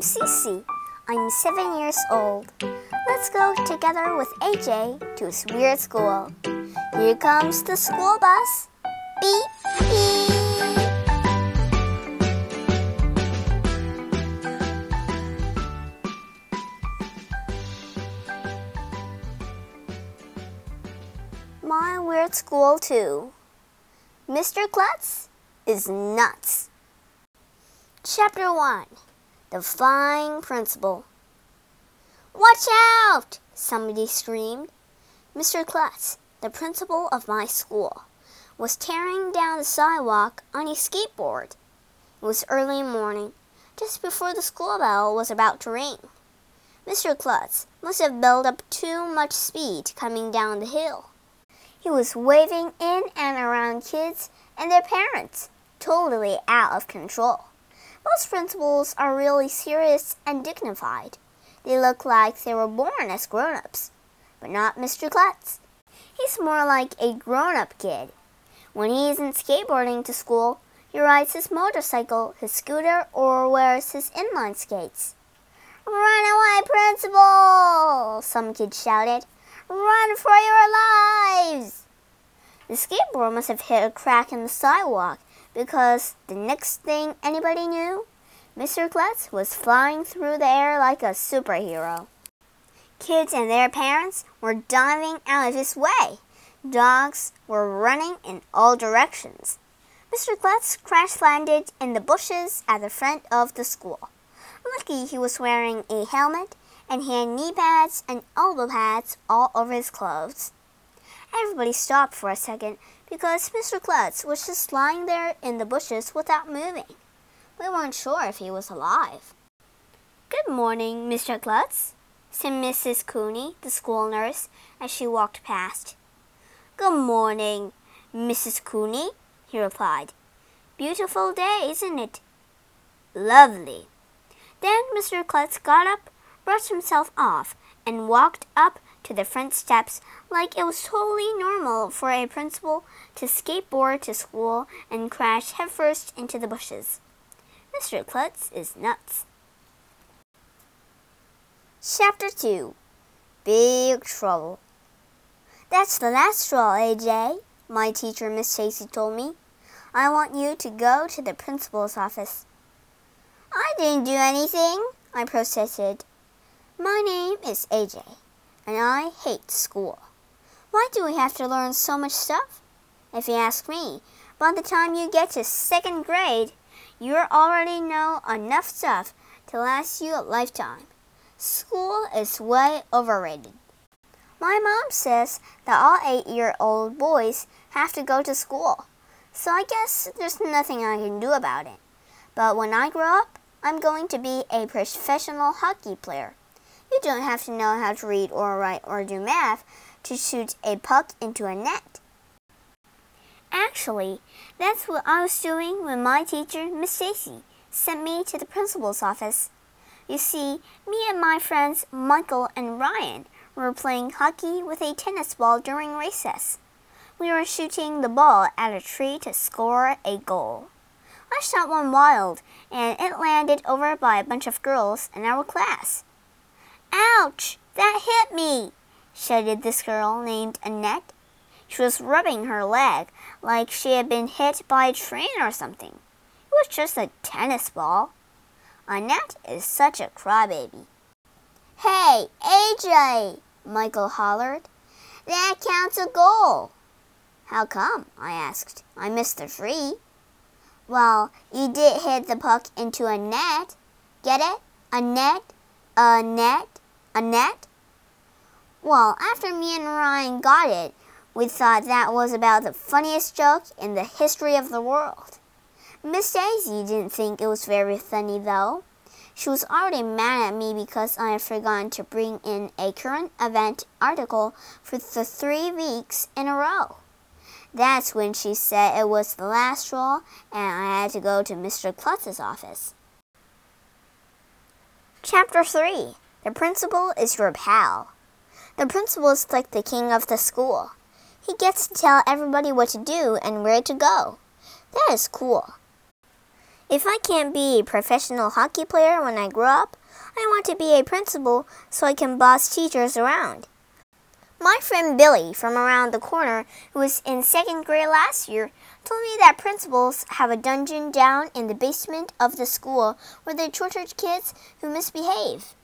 I'm Cece. I'm seven years old. Let's go together with AJ to his weird school. Here comes the school bus. Beep, beep. My weird school, too. Mr. Klutz is nuts. Chapter 1 The Flying Principal. Watch out! Somebody screamed. Mr. Klutz, the principal of my school, was tearing down the sidewalk on a skateboard. It was early morning, just before the school bell was about to ring. Mr. Klutz must have built up too much speed coming down the hill. He was waving in and around kids and their parents, totally out of control. Most principals are really serious and dignified. They look like they were born as grown ups. But not Mr. Klutz. He's more like a grown up kid. When he isn't skateboarding to school, he rides his motorcycle, his scooter, or wears his inline skates. Run away, principal! Some kids shouted. Run for your lives! The skateboard must have hit a crack in the sidewalk because the next thing anybody knew, Mr. Klutz was flying through the air like a superhero. Kids and their parents were diving out of his way. Dogs were running in all directions. Mr. Klutz crash landed in the bushes at the front of the school. Lucky he was wearing a helmet and he had knee pads and elbow pads all over his clothes. Everybody stopped for a second because Mr. Klutz was just lying there in the bushes without moving. We weren't sure if he was alive. Good morning, Mr. Klutz, said Mrs. Cooney, the school nurse, as she walked past. Good morning, Mrs. Cooney, he replied. Beautiful day, isn't it? Lovely. Then Mr. Klutz got up, brushed himself off, and walked up to the front steps like it was totally normal for a principal to skateboard to school and crash headfirst into the bushes. Mr. Klutz is nuts. Chapter 2 Big Trouble. That's the last straw, AJ, my teacher, Miss Daisy, told me. I want you to go to the principal's office. I didn't do anything, I protested. My name is AJ and I hate school. Why do we have to learn so much stuff? If you ask me, by the time you get to second grade, you already know enough stuff to last you a lifetime. School is way overrated. My mom says that all eight year old boys have to go to school, so I guess there's nothing I can do about it. But when I grow up, I'm going to be a professional hockey player. You don't have to know how to read or write or do math to shoot a puck into a net. Actually, that's what I was doing when my teacher, Miss Daisy, sent me to the principal's office. You see, me and my friends Michael and Ryan were playing hockey with a tennis ball during recess. We were shooting the ball at a tree to score a goal. I shot one wild, and it landed over by a bunch of girls in our class. Ouch! That hit me! shouted this girl named Annette. She was rubbing her leg like she had been hit by a train or something. It was just a tennis ball. Annette is such a crybaby. Hey, AJ! Michael hollered. That counts a goal. How come? I asked. I missed the free. Well, you did hit the puck into a net. Get it? A net? A net? A net? Well, after me and Ryan got it, we thought that was about the funniest joke in the history of the world. Miss Daisy didn't think it was very funny, though. She was already mad at me because I had forgotten to bring in a current event article for the three weeks in a row. That's when she said it was the last straw and I had to go to Mr. Klutz's office. Chapter 3 the principal is your pal. The principal is like the king of the school. He gets to tell everybody what to do and where to go. That is cool. If I can't be a professional hockey player when I grow up, I want to be a principal so I can boss teachers around. My friend Billy from around the corner, who was in second grade last year, told me that principals have a dungeon down in the basement of the school where they torture kids who misbehave.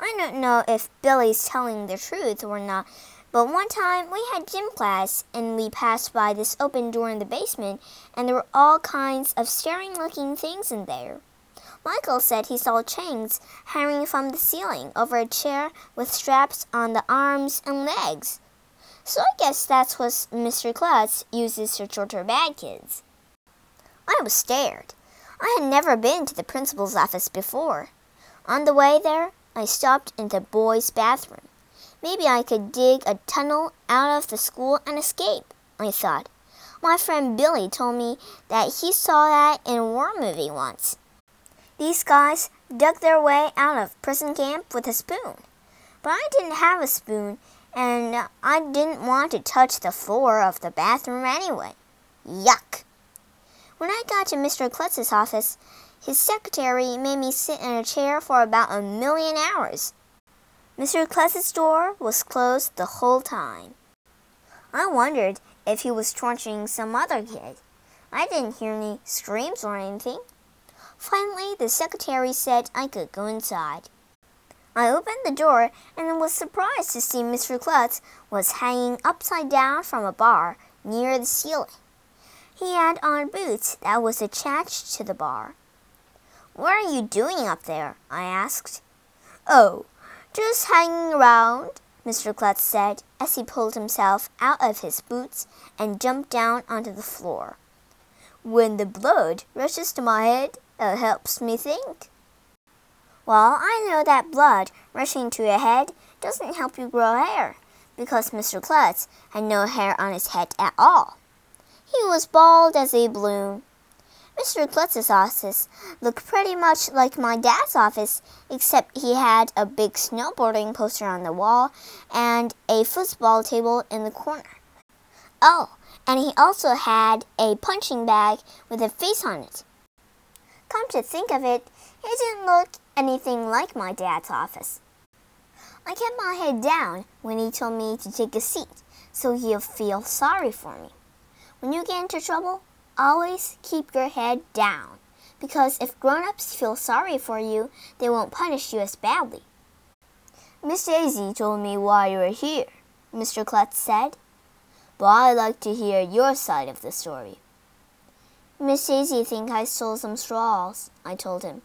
I don't know if Billy's telling the truth or not, but one time we had gym class and we passed by this open door in the basement and there were all kinds of staring looking things in there. Michael said he saw chains hanging from the ceiling over a chair with straps on the arms and legs. So I guess that's what Mr. Klutz uses to torture bad kids. I was scared. I had never been to the principal's office before. On the way there, I stopped in the boys' bathroom. Maybe I could dig a tunnel out of the school and escape, I thought. My friend Billy told me that he saw that in a war movie once. These guys dug their way out of prison camp with a spoon. But I didn't have a spoon, and I didn't want to touch the floor of the bathroom anyway. Yuck! When I got to Mr. Klutz's office, his secretary made me sit in a chair for about a million hours. Mr. Klutz's door was closed the whole time. I wondered if he was torturing some other kid. I didn't hear any screams or anything. Finally, the secretary said I could go inside. I opened the door and was surprised to see Mr. Klutz was hanging upside down from a bar near the ceiling. He had on boots that was attached to the bar. What are you doing up there? I asked. Oh, just hanging around, Mr. Klutz said as he pulled himself out of his boots and jumped down onto the floor. When the blood rushes to my head, it helps me think. Well, I know that blood rushing to your head doesn't help you grow hair, because Mr. Klutz had no hair on his head at all. He was bald as a balloon. Mr. Klutz's office looked pretty much like my dad's office, except he had a big snowboarding poster on the wall and a foosball table in the corner. Oh, and he also had a punching bag with a face on it. Come to think of it, it didn't look anything like my dad's office. I kept my head down when he told me to take a seat so he'll feel sorry for me. When you get into trouble, always keep your head down because if grown ups feel sorry for you, they won't punish you as badly. Miss Daisy told me why you were here, Mr. Klutz said, but I'd like to hear your side of the story. Miss Daisy think I stole some straws, I told him.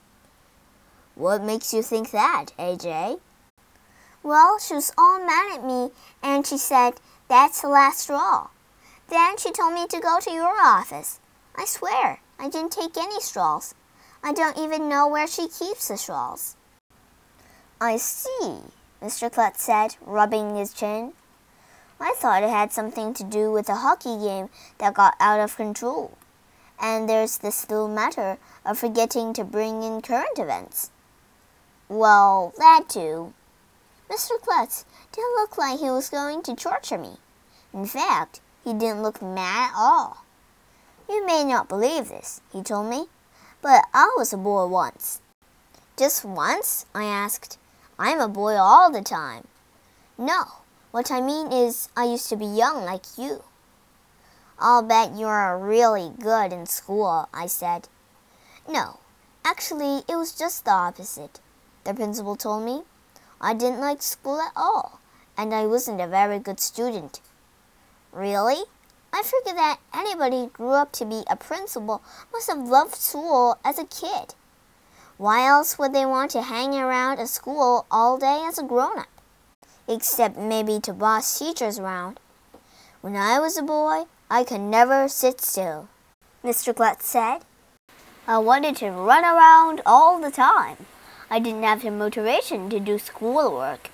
What makes you think that, AJ? Well, she was all mad at me and she said, That's the last straw. Then she told me to go to your office. I swear, I didn't take any straws. I don't even know where she keeps the straws. I see, Mr. Klutz said, rubbing his chin. I thought it had something to do with a hockey game that got out of control and there's this little matter of forgetting to bring in current events. Well, that too. Mr. Klutz didn't look like he was going to torture me. In fact, he didn't look mad at all. You may not believe this, he told me, but I was a boy once. Just once? I asked. I'm a boy all the time. No, what I mean is I used to be young like you. I'll bet you're really good in school, I said. No, actually, it was just the opposite, the principal told me. I didn't like school at all, and I wasn't a very good student. Really? I figured that anybody who grew up to be a principal must have loved school as a kid. Why else would they want to hang around a school all day as a grown up? Except maybe to boss teachers around. When I was a boy, I could never sit still, Mr. Klutz said. I wanted to run around all the time. I didn't have the motivation to do schoolwork.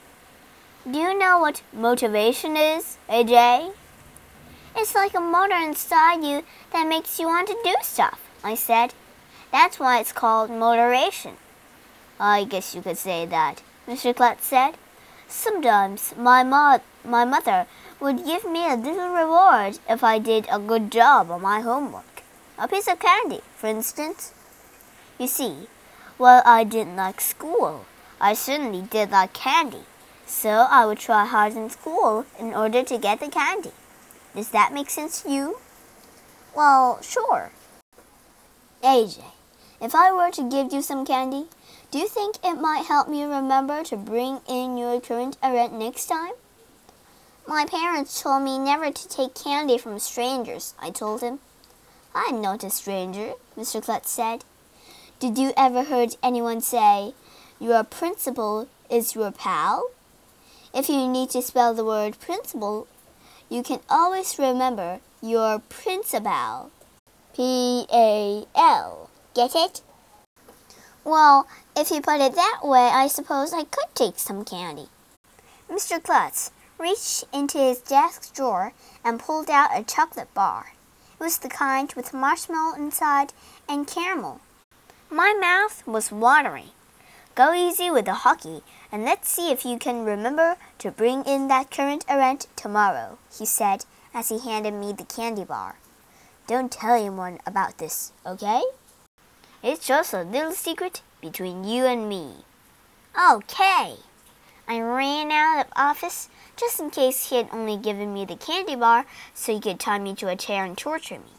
Do you know what motivation is, AJ? It's like a motor inside you that makes you want to do stuff, I said. That's why it's called motivation. I guess you could say that, Mr. Klutz said. Sometimes my, mo- my mother would give me a little reward if I did a good job on my homework. A piece of candy, for instance. You see, while I didn't like school, I certainly did like candy. So I would try hard in school in order to get the candy. Does that make sense to you? Well, sure. AJ, if I were to give you some candy, do you think it might help me remember to bring in your current errant next time? My parents told me never to take candy from strangers, I told him. I'm not a stranger, Mr. Klutz said. Did you ever heard anyone say, your principal is your pal? If you need to spell the word principal, you can always remember your principal. P A L. Get it? Well, if you put it that way, I suppose I could take some candy. Mr. Klutz reached into his desk drawer and pulled out a chocolate bar. It was the kind with marshmallow inside and caramel. My mouth was watering. Go easy with the hockey, and let's see if you can remember to bring in that current errant tomorrow, he said as he handed me the candy bar. Don't tell anyone about this, okay? It's just a little secret between you and me. Okay. I ran out of office just in case he had only given me the candy bar so he could tie me to a chair and torture me.